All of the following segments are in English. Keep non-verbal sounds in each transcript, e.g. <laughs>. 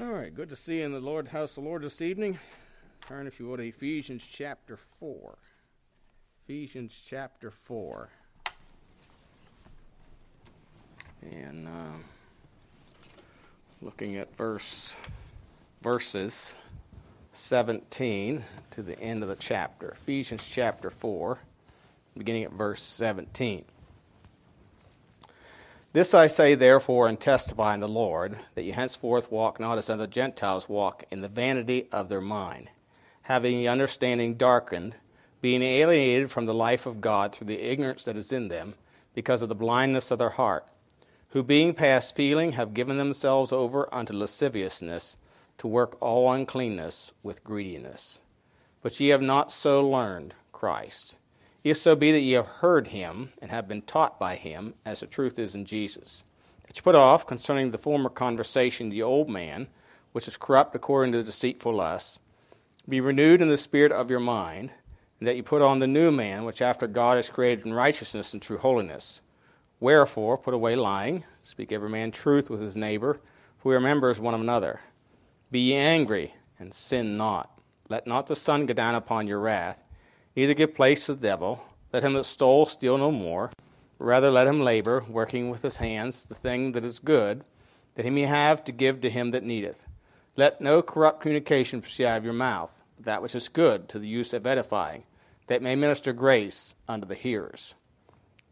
All right, good to see you in the Lord house of the Lord this evening. Turn, if you would, to Ephesians chapter 4. Ephesians chapter 4. And um, looking at verse verses 17 to the end of the chapter. Ephesians chapter 4, beginning at verse 17. This I say, therefore, and testify in the Lord, that you henceforth walk not as other Gentiles walk, in the vanity of their mind, having the understanding darkened, being alienated from the life of God through the ignorance that is in them, because of the blindness of their heart, who being past feeling have given themselves over unto lasciviousness, to work all uncleanness with greediness. But ye have not so learned Christ. If so be that ye have heard him, and have been taught by him, as the truth is in Jesus, that you put off concerning the former conversation the old man, which is corrupt according to the deceitful lusts, be renewed in the spirit of your mind, and that you put on the new man, which after God is created in righteousness and true holiness. Wherefore, put away lying, speak every man truth with his neighbor, for we are members one of another. Be ye angry, and sin not. Let not the sun go down upon your wrath. Neither give place to the devil. Let him that stole steal no more. Rather let him labor, working with his hands the thing that is good, that he may have to give to him that needeth. Let no corrupt communication proceed out of your mouth, but that which is good to the use of edifying, that may minister grace unto the hearers.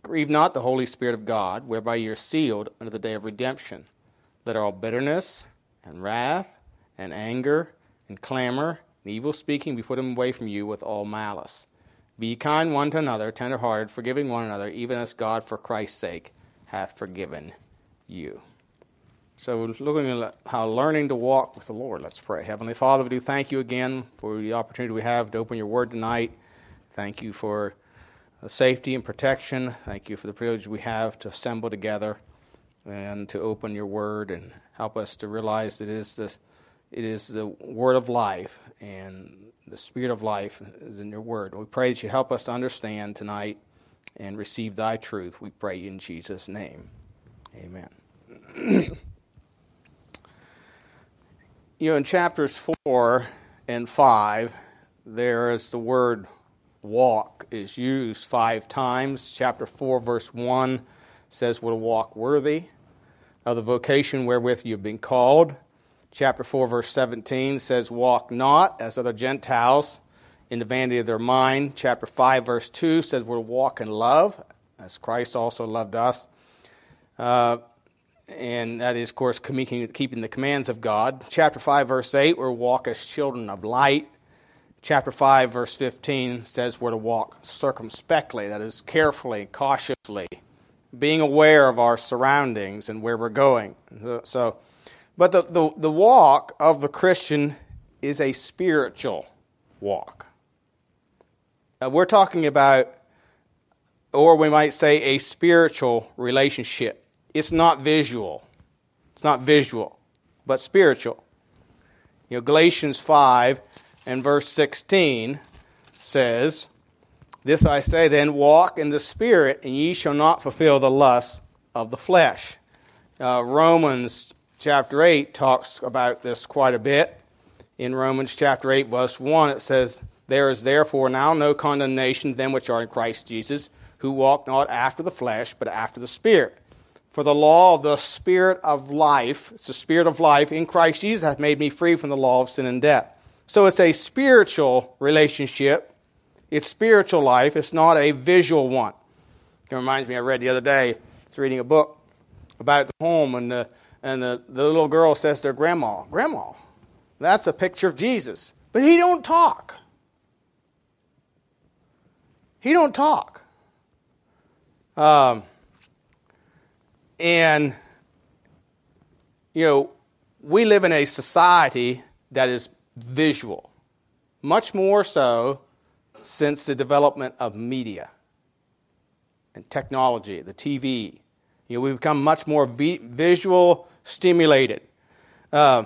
Grieve not the Holy Spirit of God, whereby ye are sealed unto the day of redemption. Let all bitterness and wrath and anger and clamor and evil speaking be put away from you with all malice. Be kind one to another, tenderhearted, forgiving one another, even as God for Christ's sake hath forgiven you. So, looking at how learning to walk with the Lord, let's pray. Heavenly Father, we do thank you again for the opportunity we have to open your word tonight. Thank you for safety and protection. Thank you for the privilege we have to assemble together and to open your word and help us to realize that it is the, it is the word of life and the spirit of life is in your word. We pray that you help us to understand tonight and receive thy truth. We pray in Jesus' name. Amen. <clears throat> you know, in chapters 4 and 5, there is the word walk is used five times. Chapter 4, verse 1 says we're walk worthy of the vocation wherewith you've been called. Chapter 4, verse 17 says, Walk not as other Gentiles in the vanity of their mind. Chapter 5, verse 2 says, We're to walk in love, as Christ also loved us. Uh, and that is, of course, keeping the commands of God. Chapter 5, verse 8, we're walk as children of light. Chapter 5, verse 15 says we're to walk circumspectly, that is, carefully, cautiously, being aware of our surroundings and where we're going. So, but the, the, the walk of the Christian is a spiritual walk. Now, we're talking about, or we might say, a spiritual relationship. It's not visual. It's not visual, but spiritual. You know, Galatians 5 and verse 16 says, This I say then, walk in the Spirit, and ye shall not fulfill the lusts of the flesh. Uh, Romans chapter 8 talks about this quite a bit. In Romans chapter 8, verse 1, it says, There is therefore now no condemnation to them which are in Christ Jesus, who walk not after the flesh, but after the Spirit. For the law of the Spirit of life, it's the Spirit of life in Christ Jesus hath made me free from the law of sin and death. So it's a spiritual relationship. It's spiritual life. It's not a visual one. It reminds me, I read the other day, I was reading a book about the home, and the and the, the little girl says to her grandma, Grandma, that's a picture of Jesus. But he don't talk. He don't talk. Um, and, you know, we live in a society that is visual, much more so since the development of media and technology, the TV. You know, we've become much more vi- visual stimulated. Uh,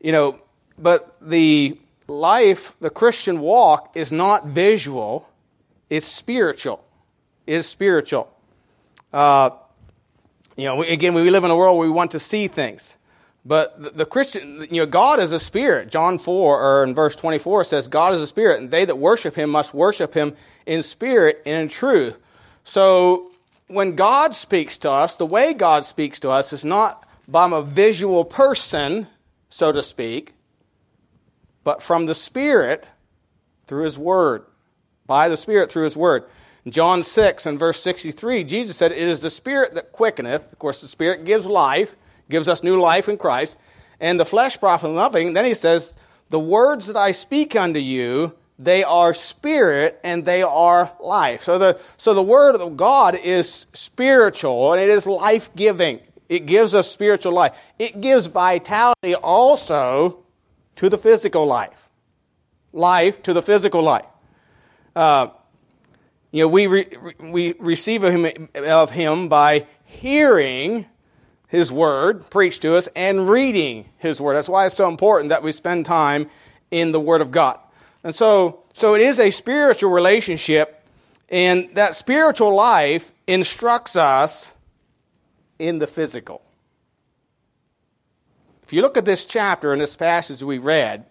you know, but the life, the Christian walk, is not visual, it's spiritual. It's spiritual. Uh, you know, again, we live in a world where we want to see things. But the, the, Christian, you know, God is a spirit. John 4, or in verse 24 says, God is a spirit, and they that worship him must worship him in spirit and in truth. So when God speaks to us, the way God speaks to us is not by a visual person, so to speak, but from the Spirit through His Word. By the Spirit through His Word. John 6 and verse 63, Jesus said, It is the Spirit that quickeneth. Of course, the Spirit gives life, gives us new life in Christ. And the flesh profit nothing. Then he says, The words that I speak unto you, they are spirit and they are life. So the, so the word of God is spiritual and it is life giving. It gives us spiritual life. It gives vitality also to the physical life. Life to the physical life. Uh, you know, we, re, we receive of him, of him by hearing his word preached to us and reading his word. That's why it's so important that we spend time in the word of God. And so, so it is a spiritual relationship, and that spiritual life instructs us in the physical. If you look at this chapter and this passage we read,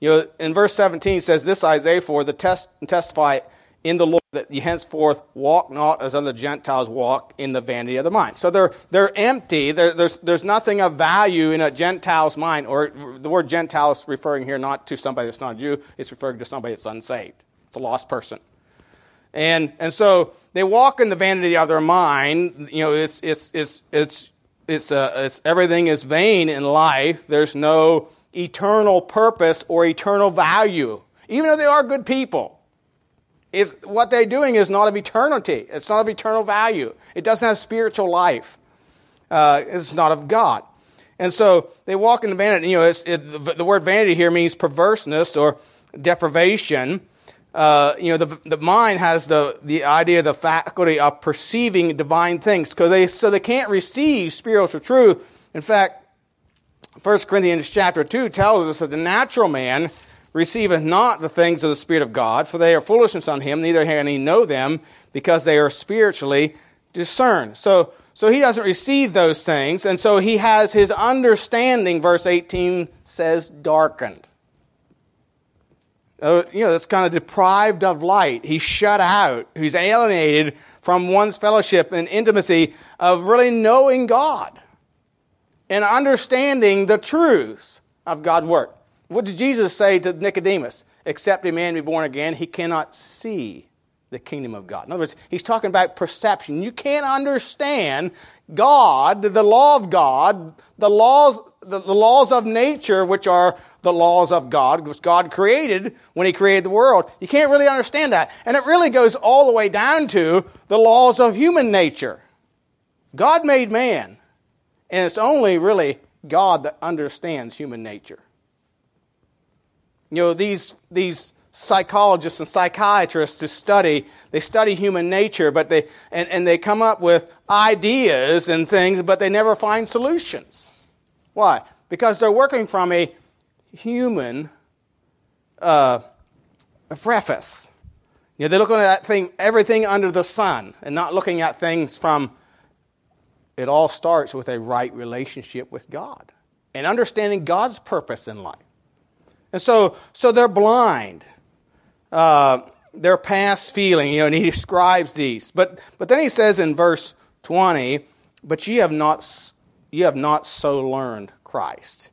you know, in verse 17 says, This Isaiah for the test testify in the Lord that ye henceforth walk not as other Gentiles walk in the vanity of the mind. So they're, they're empty. They're, there's, there's nothing of value in a Gentile's mind, or the word Gentile is referring here not to somebody that's not a Jew, it's referring to somebody that's unsaved. It's a lost person. And, and so they walk in the vanity of their mind. You know, it's, it's, it's, it's, it's, uh, it's everything is vain in life. There's no eternal purpose or eternal value, even though they are good people. Is what they're doing is not of eternity. It's not of eternal value. It doesn't have spiritual life. Uh, it's not of God. And so they walk in the vanity. You know, it, the word vanity here means perverseness or deprivation uh, you know, the, the mind has the, the idea, the faculty of perceiving divine things. Cause they, so they can't receive spiritual truth. In fact, 1 Corinthians chapter 2 tells us that the natural man receiveth not the things of the Spirit of God, for they are foolishness on him, neither can he know them, because they are spiritually discerned. So, so he doesn't receive those things, and so he has his understanding, verse 18 says, darkened Uh, you know, that's kind of deprived of light. He's shut out. He's alienated from one's fellowship and intimacy of really knowing God and understanding the truths of God's work. What did Jesus say to Nicodemus? Except a man be born again, he cannot see the kingdom of God. In other words, he's talking about perception. You can't understand God, the law of God, the laws, the, the laws of nature, which are the laws of God, which God created when He created the world. You can't really understand that. And it really goes all the way down to the laws of human nature. God made man, and it's only really God that understands human nature. You know, these, these psychologists and psychiatrists to study, they study human nature, but they, and, and they come up with ideas and things, but they never find solutions. Why? Because they're working from a human uh, preface. You know, they're looking at thing, everything under the sun and not looking at things from, it all starts with a right relationship with God and understanding God's purpose in life. And so, so they're blind. Uh, their past feeling, you know, and he <laughs> describes these. But, but then he says in verse 20, but ye have not, ye have not so learned Christ.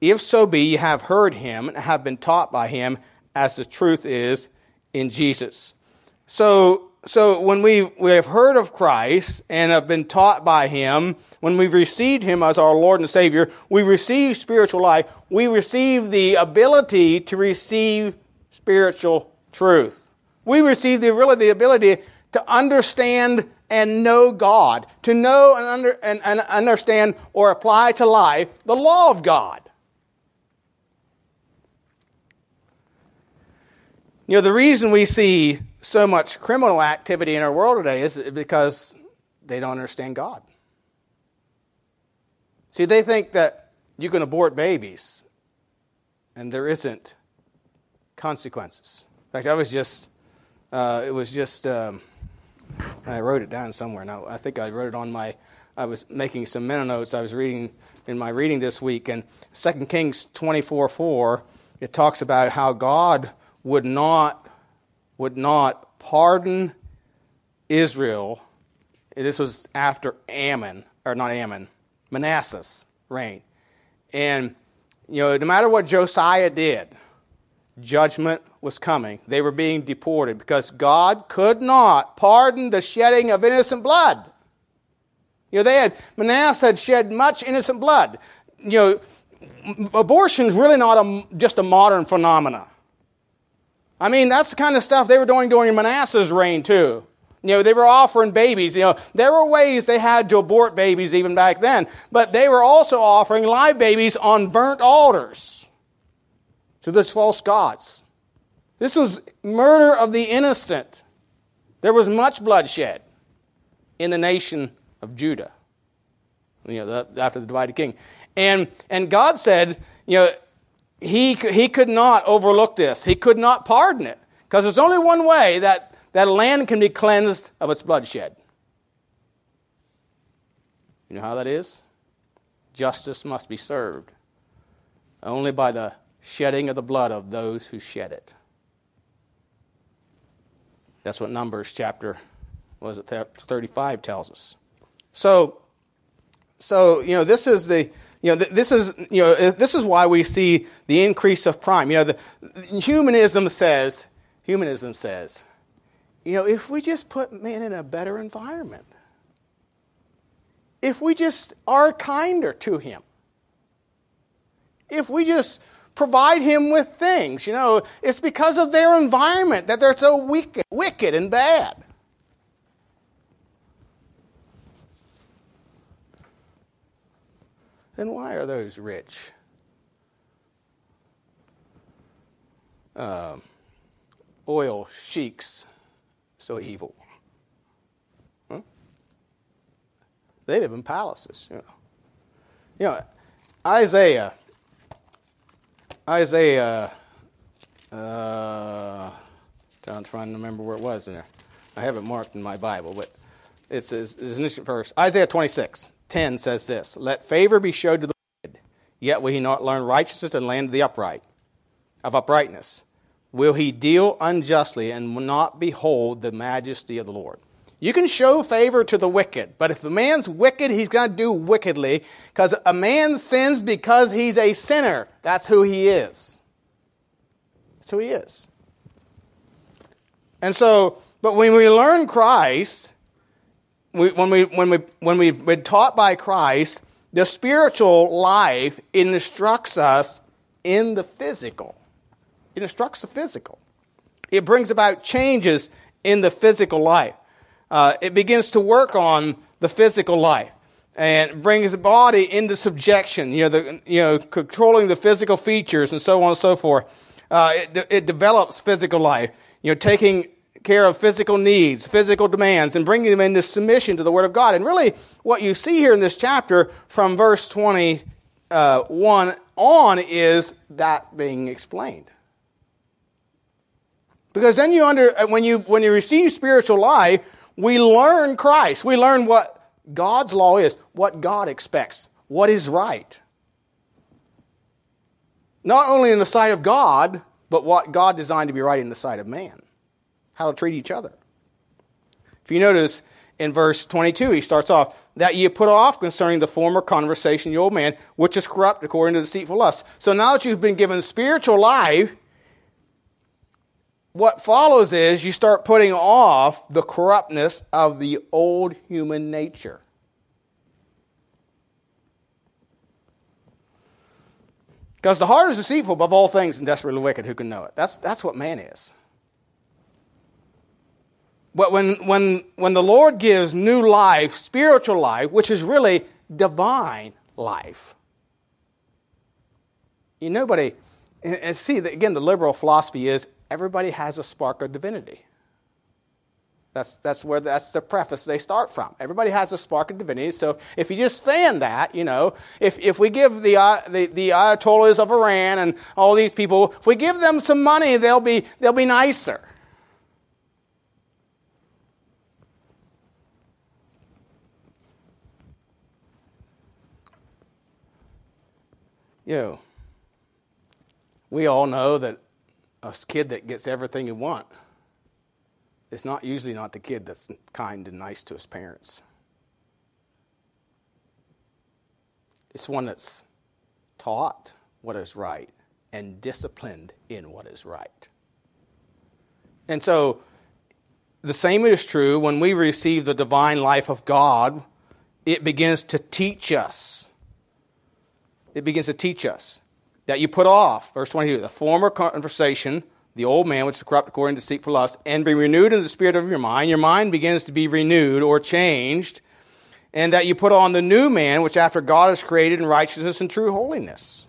If so be you have heard him and have been taught by him, as the truth is in Jesus. So, so when we, we have heard of Christ and have been taught by him, when we've received him as our Lord and Savior, we receive spiritual life. We receive the ability to receive spiritual truth. We receive the, really the ability to understand and know God, to know and, under, and, and understand or apply to life the law of God. You know, the reason we see so much criminal activity in our world today is because they don't understand God. See, they think that you can abort babies and there isn't consequences. In fact, I was just, uh, it was just, um, I wrote it down somewhere. Now, I think I wrote it on my, I was making some mental notes. I was reading in my reading this week. And 2 Kings 24 4, it talks about how God would not, would not pardon Israel. This was after Amon, or not Amon, Manasseh's reign. And, you know, no matter what Josiah did, judgment was coming. They were being deported because God could not pardon the shedding of innocent blood. You know, they had, Manasseh had shed much innocent blood. You know, abortion is really not a, just a modern phenomena. I mean, that's the kind of stuff they were doing during Manasseh's reign, too. You know, they were offering babies. You know, there were ways they had to abort babies even back then, but they were also offering live babies on burnt altars to those false gods. This was murder of the innocent. There was much bloodshed in the nation of Judah, you know, after the divided king. And, and God said, you know, he, he could not overlook this. He could not pardon it. Because there's only one way that, that land can be cleansed of its bloodshed. You know how that is? Justice must be served only by the shedding of the blood of those who shed it. That's what Numbers chapter was it 35 tells us. So so you know this is the you know this is you know uh, this is why we see the increase of crime. You know the, humanism says humanism says you know if we just put men in a better environment if we just are kinder to him if we just provide him with things. You know, it's because of their environment that they're so wicked, wicked and bad. Then why are those rich? Um, oil sheiks so evil? Huh? They live in palaces, you know. You know, Isaiah Isaiah, uh, I'm trying to remember where it was in there. I have it marked in my Bible, but it says, it's verse. Isaiah 26, 10 says this Let favor be showed to the wicked, yet will he not learn righteousness and land of the upright, of uprightness. Will he deal unjustly and will not behold the majesty of the Lord? You can show favor to the wicked, but if a man's wicked, he's going to do wickedly because a man sins because he's a sinner. That's who he is. That's who he is. And so, but when we learn Christ, when, we, when, we, when we've been taught by Christ, the spiritual life instructs us in the physical. It instructs the physical. It brings about changes in the physical life uh, it begins to work on the physical life and brings the body into subjection, you know, the, you know, controlling the physical features and so on and so forth. Uh, it, it develops physical life, you know, taking care of physical needs, physical demands, and bringing them into submission to the Word of God. And really, what you see here in this chapter from verse 21 uh, on is that being explained. Because then you under, when you, when you receive spiritual life, we learn Christ. We learn what God's law is, what God expects, what is right. Not only in the sight of God, but what God designed to be right in the sight of man. How to treat each other. If you notice in verse 22, he starts off, that ye put off concerning the former conversation, the old man, which is corrupt according to deceitful lust. So now that you've been given spiritual life, what follows is you start putting off the corruptness of the old human nature. Because the heart is deceitful above all things and desperately wicked. Who can know it? That's, that's what man is. But when, when, when the Lord gives new life, spiritual life, which is really divine life, you nobody, and see, again, the liberal philosophy is everybody has a spark of divinity. That's, that's where that's the preface they start from. Everybody has a spark of divinity. So if you just fan that, you know, if, if we give the, uh, the, the Ayatollahs of Iran and all these people, if we give them some money, they'll be, they'll be nicer. You know, we all know that a kid that gets everything he wants is not usually not the kid that's kind and nice to his parents. It's one that's taught what is right and disciplined in what is right. And so, the same is true when we receive the divine life of God, it begins to teach us. It begins to teach us that you put off, verse 22, the former conversation, the old man which is corrupt according to deceitful lust, and be renewed in the spirit of your mind. Your mind begins to be renewed or changed, and that you put on the new man which after God is created in righteousness and true holiness.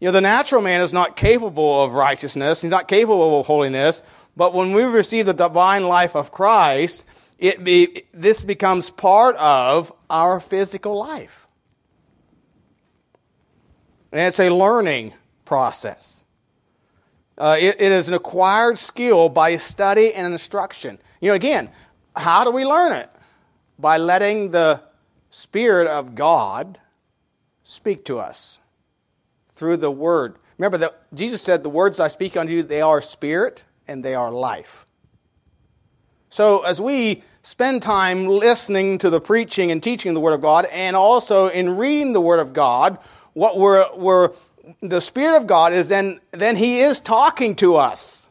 You know, the natural man is not capable of righteousness, he's not capable of holiness, but when we receive the divine life of Christ, it be, this becomes part of our physical life. And it's a learning process. Uh, it, it is an acquired skill by study and instruction. You know, again, how do we learn it? By letting the Spirit of God speak to us through the Word. Remember that Jesus said, The words I speak unto you, they are spirit and they are life. So as we spend time listening to the preaching and teaching of the Word of God, and also in reading the Word of God, what we're, we're the Spirit of God is then, then He is talking to us.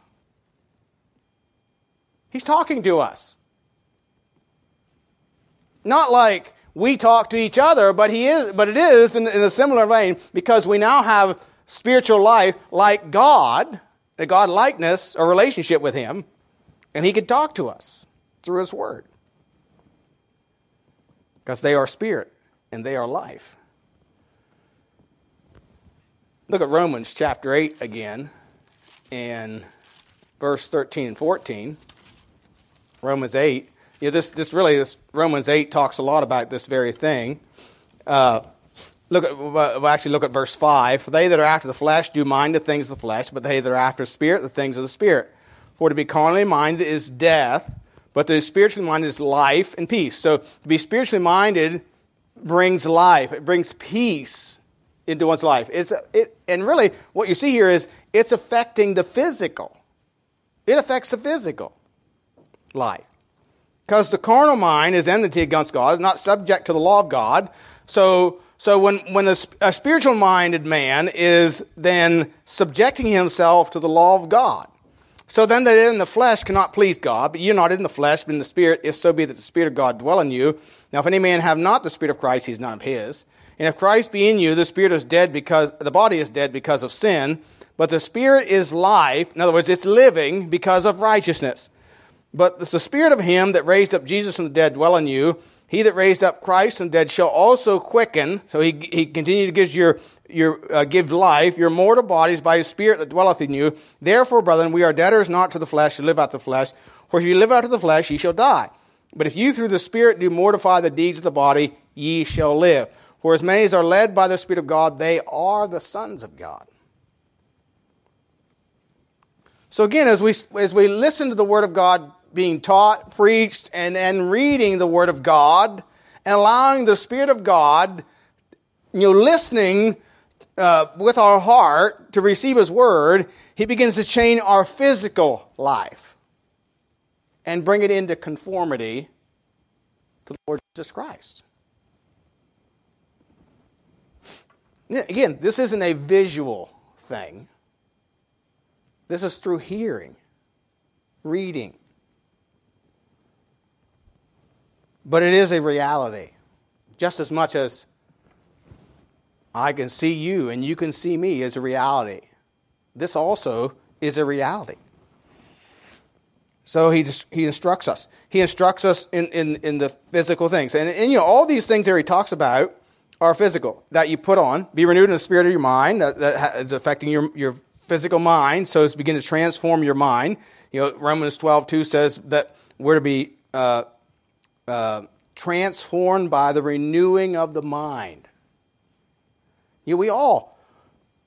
He's talking to us. Not like we talk to each other, but he is, but it is in, in a similar vein because we now have spiritual life like God, a God likeness, a relationship with Him, and He can talk to us through His Word. Because they are spirit and they are life. Look at Romans chapter 8 again and verse 13 and 14. Romans 8. Yeah, this, this really, this Romans 8 talks a lot about this very thing. Uh, look at, well, actually look at verse 5. For they that are after the flesh do mind the things of the flesh, but they that are after spirit, the things of the spirit. For to be carnally minded is death, but to be spiritually minded is life and peace. So to be spiritually minded brings life. It brings peace into one's life. It's, it, and really, what you see here is it's affecting the physical. It affects the physical life. Because the carnal mind is enmity against God, is not subject to the law of God. So, so when, when a, a spiritual minded man is then subjecting himself to the law of God, so then that in the flesh cannot please God, but you're not in the flesh, but in the Spirit, if so be that the Spirit of God dwell in you. Now, if any man have not the Spirit of Christ, he is none of his. And if Christ be in you, the spirit is dead because the body is dead because of sin, but the spirit is life. In other words, it's living because of righteousness. But the spirit of him that raised up Jesus from the dead dwell in you. He that raised up Christ from the dead shall also quicken. So he, he continues to give your, your uh, give life, your mortal bodies by his spirit that dwelleth in you. Therefore, brethren, we are debtors not to the flesh to live out the flesh. For if you live out of the flesh, ye shall die. But if you through the spirit do mortify the deeds of the body, ye shall live. For as many as are led by the Spirit of God, they are the sons of God. So again, as we, as we listen to the Word of God being taught, preached, and, and reading the Word of God, and allowing the Spirit of God, you know, listening uh, with our heart to receive His Word, He begins to change our physical life and bring it into conformity to the Lord Jesus Christ. Again, this isn't a visual thing. This is through hearing, reading. But it is a reality. Just as much as I can see you and you can see me is a reality. This also is a reality. So he, he instructs us. He instructs us in, in, in the physical things. And, and you know, all these things that he talks about are physical that you put on. Be renewed in the spirit of your mind. That, that is affecting your, your physical mind. So it's begin to transform your mind. You know, Romans 12, 2 says that we're to be uh, uh, transformed by the renewing of the mind. You know, we all,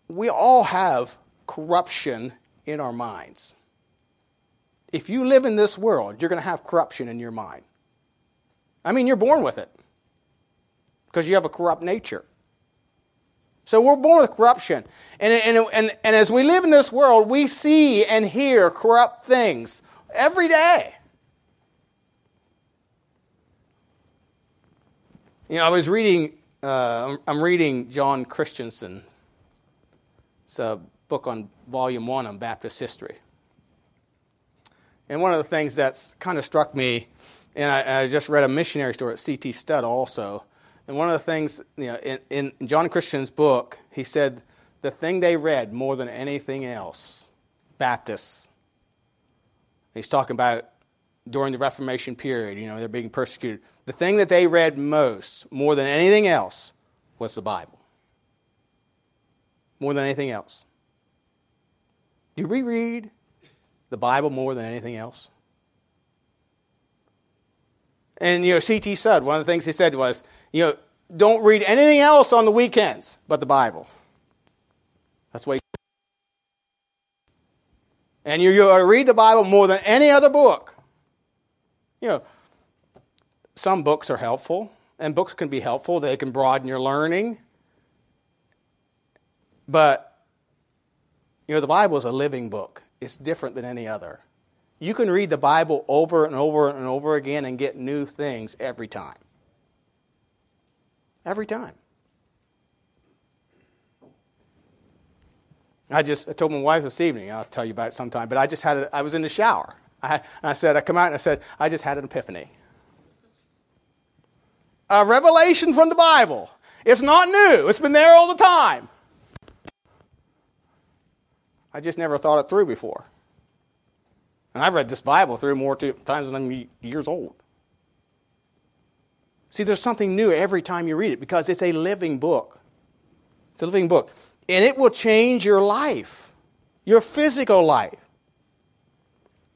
we all have corruption in our minds. If you live in this world, you're going to have corruption in your mind. I mean, you're born with it because you have a corrupt nature. So we're born with corruption. And, and, and, and as we live in this world, we see and hear corrupt things every day. You know, I was reading, uh, I'm reading John Christian. It's a book on volume one on Baptist history. And one of the things that's kind of struck me, and I, I just read a missionary story at C.T. Studd also. And one of the things, you know, in, in John Christian's book, he said the thing they read more than anything else, Baptists. He's talking about during the Reformation period, you know, they're being persecuted the thing that they read most, more than anything else, was the Bible. More than anything else. Do we read the Bible more than anything else? And, you know, C.T. Studd, one of the things he said was, you know, don't read anything else on the weekends but the Bible. That's why. And you, you read the Bible more than any other book. You know, some books are helpful, and books can be helpful. They can broaden your learning. But, you know, the Bible is a living book, it's different than any other. You can read the Bible over and over and over again and get new things every time. Every time. I just I told my wife this evening, I'll tell you about it sometime, but I just had a, I was in the shower. I, I said, I come out and I said, I just had an epiphany a revelation from the Bible. It's not new, it's been there all the time. I just never thought it through before. And I've read this Bible through more times than I'm years old. See, there's something new every time you read it because it's a living book. It's a living book. And it will change your life, your physical life.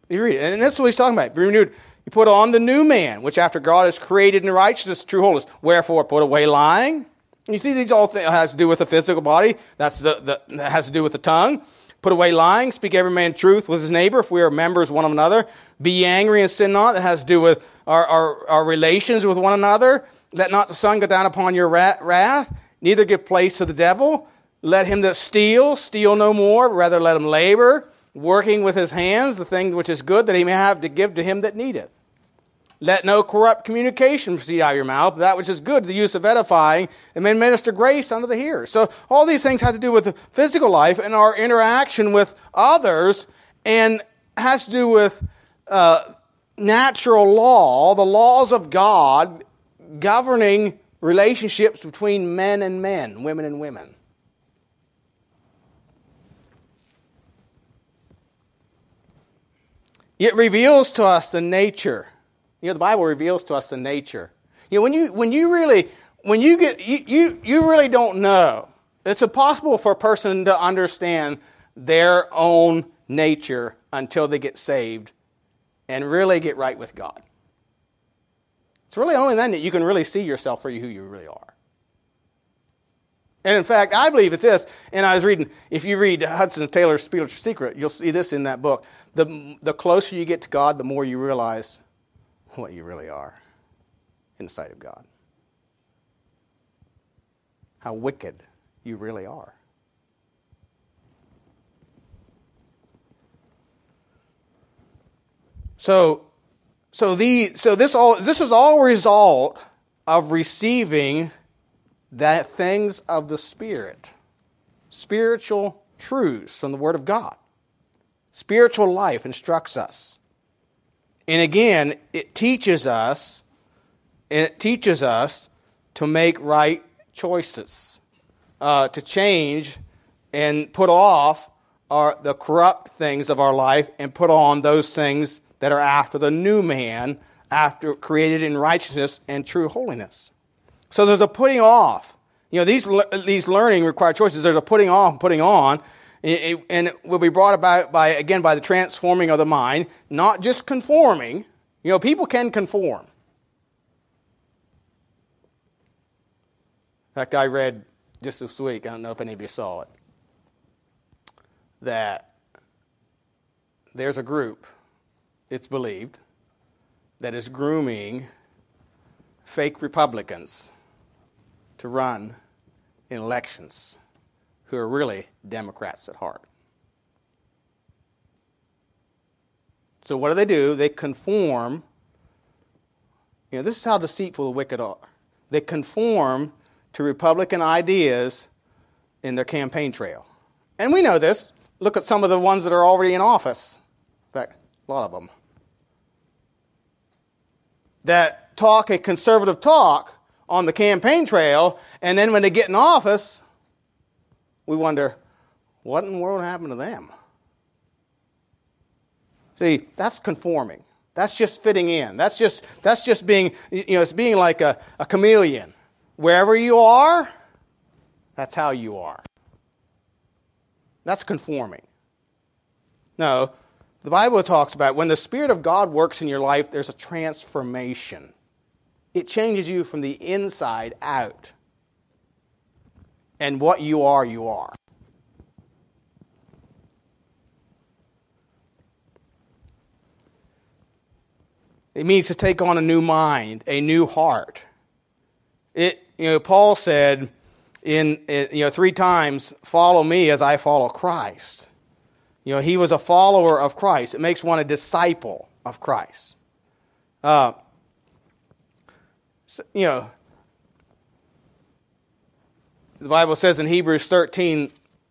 You read it. And that's what he's talking about. Be renewed you put on the new man, which after God is created in righteousness, true holiness. Wherefore, put away lying. You see, these all things has to do with the physical body. That's the, the that has to do with the tongue. Put away lying. Speak every man truth with his neighbor, if we are members one of another. Be angry and sin not. That has to do with our, our, our relations with one another. Let not the sun go down upon your wrath. Neither give place to the devil. Let him that steal, steal no more. Rather, let him labor working with his hands the thing which is good that he may have to give to him that needeth. Let no corrupt communication proceed out of your mouth, but that which is good, the use of edifying, and may minister grace unto the hearers. So all these things have to do with the physical life and our interaction with others, and has to do with uh, natural law, the laws of God governing relationships between men and men, women and women. It reveals to us the nature. You know, the Bible reveals to us the nature. You know, when you, when you really, when you get, you, you, you really don't know. It's impossible for a person to understand their own nature until they get saved and really get right with God. It's really only then that you can really see yourself for who you really are. And in fact, I believe at this, and I was reading, if you read Hudson Taylor's Spiritual Secret, you'll see this in that book. The, the closer you get to God, the more you realize what you really are in the sight of God. How wicked you really are. So, so, the, so this, all, this is all result of receiving the things of the Spirit, spiritual truths from the Word of God. Spiritual life instructs us. And again, it teaches us, it teaches us to make right choices, uh, to change and put off our, the corrupt things of our life and put on those things that are after the new man, after created in righteousness and true holiness. So there's a putting off. You know, these, these learning require choices. There's a putting off and putting on. And it will be brought about by, again, by the transforming of the mind, not just conforming. You know, people can conform. In fact, I read just this week, I don't know if any of you saw it, that there's a group, it's believed, that is grooming fake Republicans to run in elections who are really Democrats at heart. So, what do they do? They conform. You know, this is how deceitful the wicked are. They conform to Republican ideas in their campaign trail. And we know this. Look at some of the ones that are already in office. In fact, a lot of them. That talk a conservative talk on the campaign trail, and then when they get in office, we wonder, what in the world happened to them? See, that's conforming. That's just fitting in. That's just, that's just being, you know, it's being like a, a chameleon. Wherever you are, that's how you are. That's conforming. No, the Bible talks about when the Spirit of God works in your life, there's a transformation. It changes you from the inside out. And what you are, you are. It means to take on a new mind, a new heart. It, you know, Paul said in, you know, three times, follow me as I follow Christ. You know, he was a follower of Christ. It makes one a disciple of Christ. Uh, so, you know, the Bible says in Hebrews 13,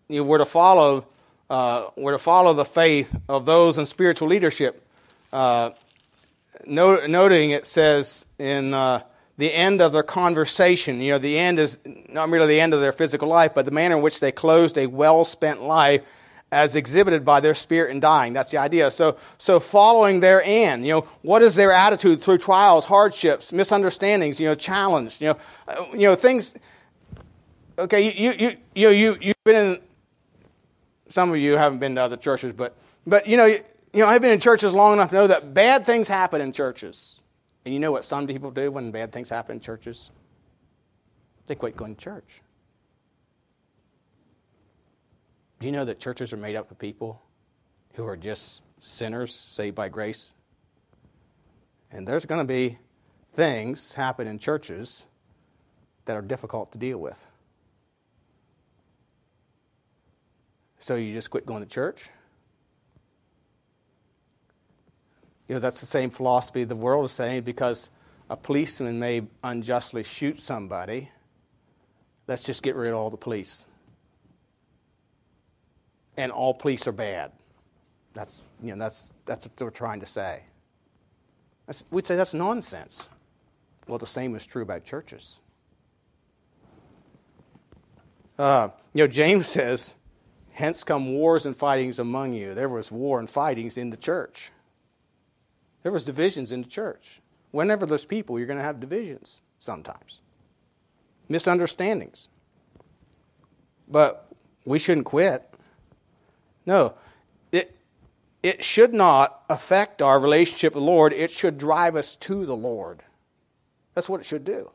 you know, we're to follow, uh, we're to follow the faith of those in spiritual leadership. Uh, noting it says in uh, the end of their conversation, you know, the end is not merely the end of their physical life, but the manner in which they closed a well spent life as exhibited by their spirit in dying. That's the idea. So, so following their end, you know, what is their attitude through trials, hardships, misunderstandings, you know, challenged, you know, uh, you know, things. Okay, you, you, you, you, you've been in, some of you haven't been to other churches, but, but, you know, you, you know, I've been in churches long enough to know that bad things happen in churches. And you know what some people do when bad things happen in churches? They quit going to church. Do you know that churches are made up of people who are just sinners saved by grace? And there's going to be things happen in churches that are difficult to deal with. So you just quit going to church? You know, that's the same philosophy the world is saying because a policeman may unjustly shoot somebody. Let's just get rid of all the police and all police are bad. That's, you know, that's, that's what they're trying to say. That's, we'd say that's nonsense. Well, the same is true about churches. Uh, you know, James <laughs> says, Hence come wars and fightings among you. There was war and fightings in the church. There was divisions in the church. Whenever there's people, you're going to have divisions sometimes. Misunderstandings. But we shouldn't quit. No. It, it should not affect our relationship with the Lord. It should drive us to the Lord. That's what it should do.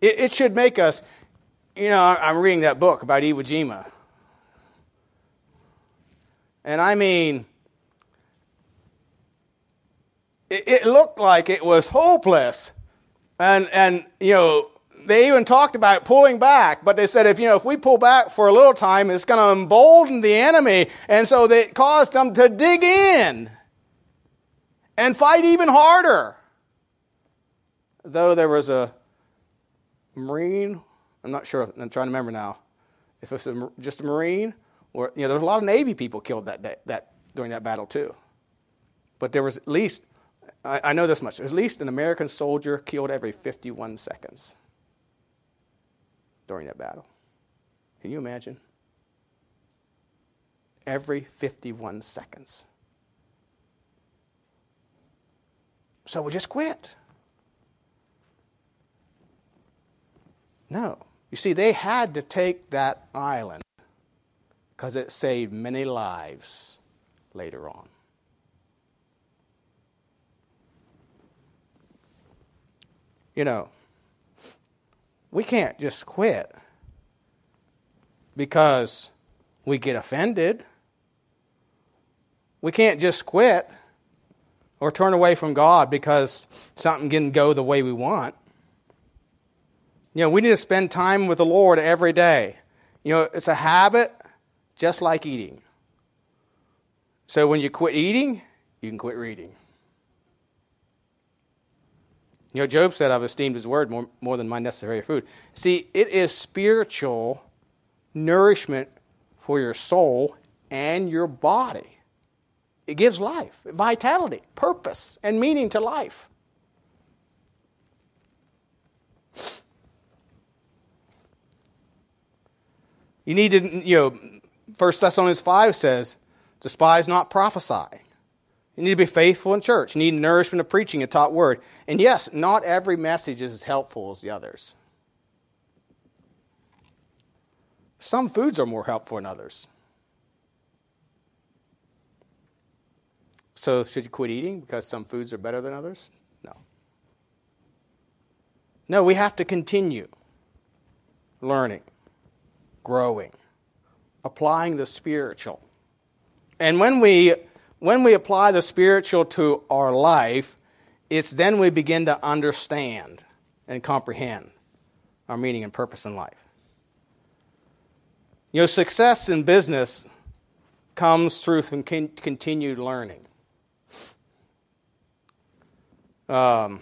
It, it should make us, you know, I'm reading that book about Iwo Jima. And I mean, it, it looked like it was hopeless. And, and, you know, they even talked about pulling back, but they said if you know if we pull back for a little time, it's going to embolden the enemy, and so they caused them to dig in and fight even harder. Though there was a marine, I'm not sure. I'm trying to remember now if it was just a marine or you know there was a lot of Navy people killed that day, that during that battle too. But there was at least I, I know this much. At least an American soldier killed every 51 seconds during that battle. Can you imagine? Every 51 seconds. So we just quit. No. You see, they had to take that island because it saved many lives later on. You know, we can't just quit because we get offended. We can't just quit or turn away from God because something didn't go the way we want. You know, we need to spend time with the Lord every day. You know, it's a habit just like eating. So when you quit eating, you can quit reading. You know, Job said, I've esteemed his word more, more than my necessary food. See, it is spiritual nourishment for your soul and your body. It gives life, vitality, purpose, and meaning to life. You need to, you know, 1 Thessalonians 5 says, despise not prophesying. You need to be faithful in church. You need nourishment of preaching a taught word. And yes, not every message is as helpful as the others. Some foods are more helpful than others. So, should you quit eating because some foods are better than others? No. No, we have to continue learning, growing, applying the spiritual. And when we when we apply the spiritual to our life, it's then we begin to understand and comprehend our meaning and purpose in life. You know, success in business comes through continued learning. Um,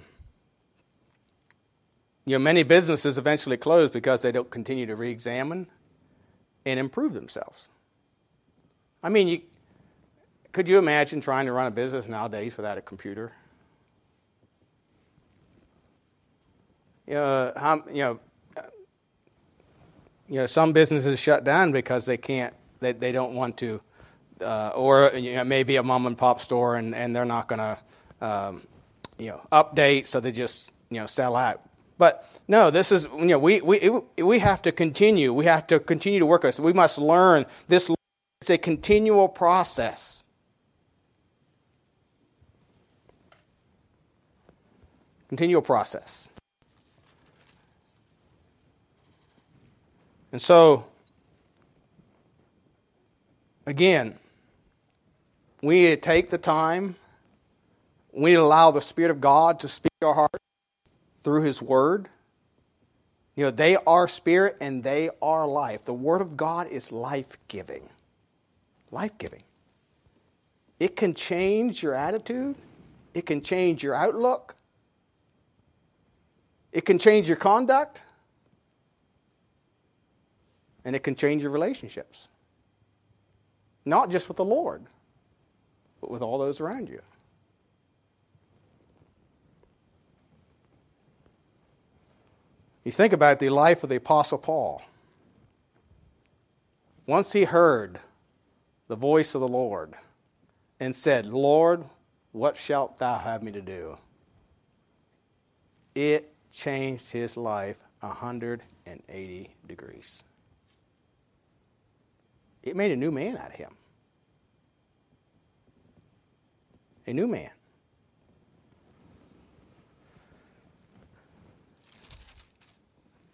you know, many businesses eventually close because they don't continue to re examine and improve themselves. I mean, you, could you imagine trying to run a business nowadays without a computer? You know, how, you know, you know, some businesses shut down because they can't, they, they don't want to, uh, or you know, maybe a mom and pop store and, and they're not going to, um, you know, update, so they just, you know, sell out. But no, this is, you know, we, we, we have to continue. We have to continue to work on this. We must learn this. It's a continual process. Continual process. And so, again, we need to take the time, we need to allow the Spirit of God to speak our heart through His Word. You know, they are spirit and they are life. The Word of God is life giving. Life giving. It can change your attitude, it can change your outlook, it can change your conduct, and it can change your relationships. Not just with the Lord, but with all those around you. You think about the life of the Apostle Paul. Once he heard the voice of the Lord and said, Lord, what shalt thou have me to do? It changed his life 180 degrees. It made a new man out of him. A new man.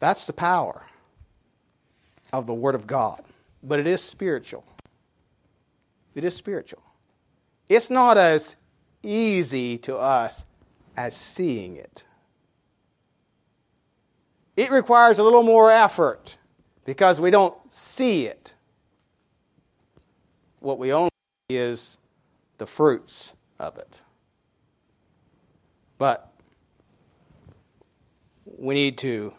That's the power of the Word of God. But it is spiritual. It is spiritual. It's not as easy to us as seeing it. It requires a little more effort because we don't see it. What we only see is the fruits of it. But we need to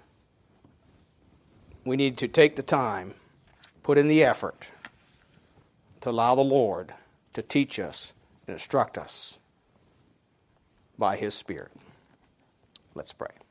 we need to take the time, put in the effort to allow the Lord to teach us and instruct us by his spirit. Let's pray.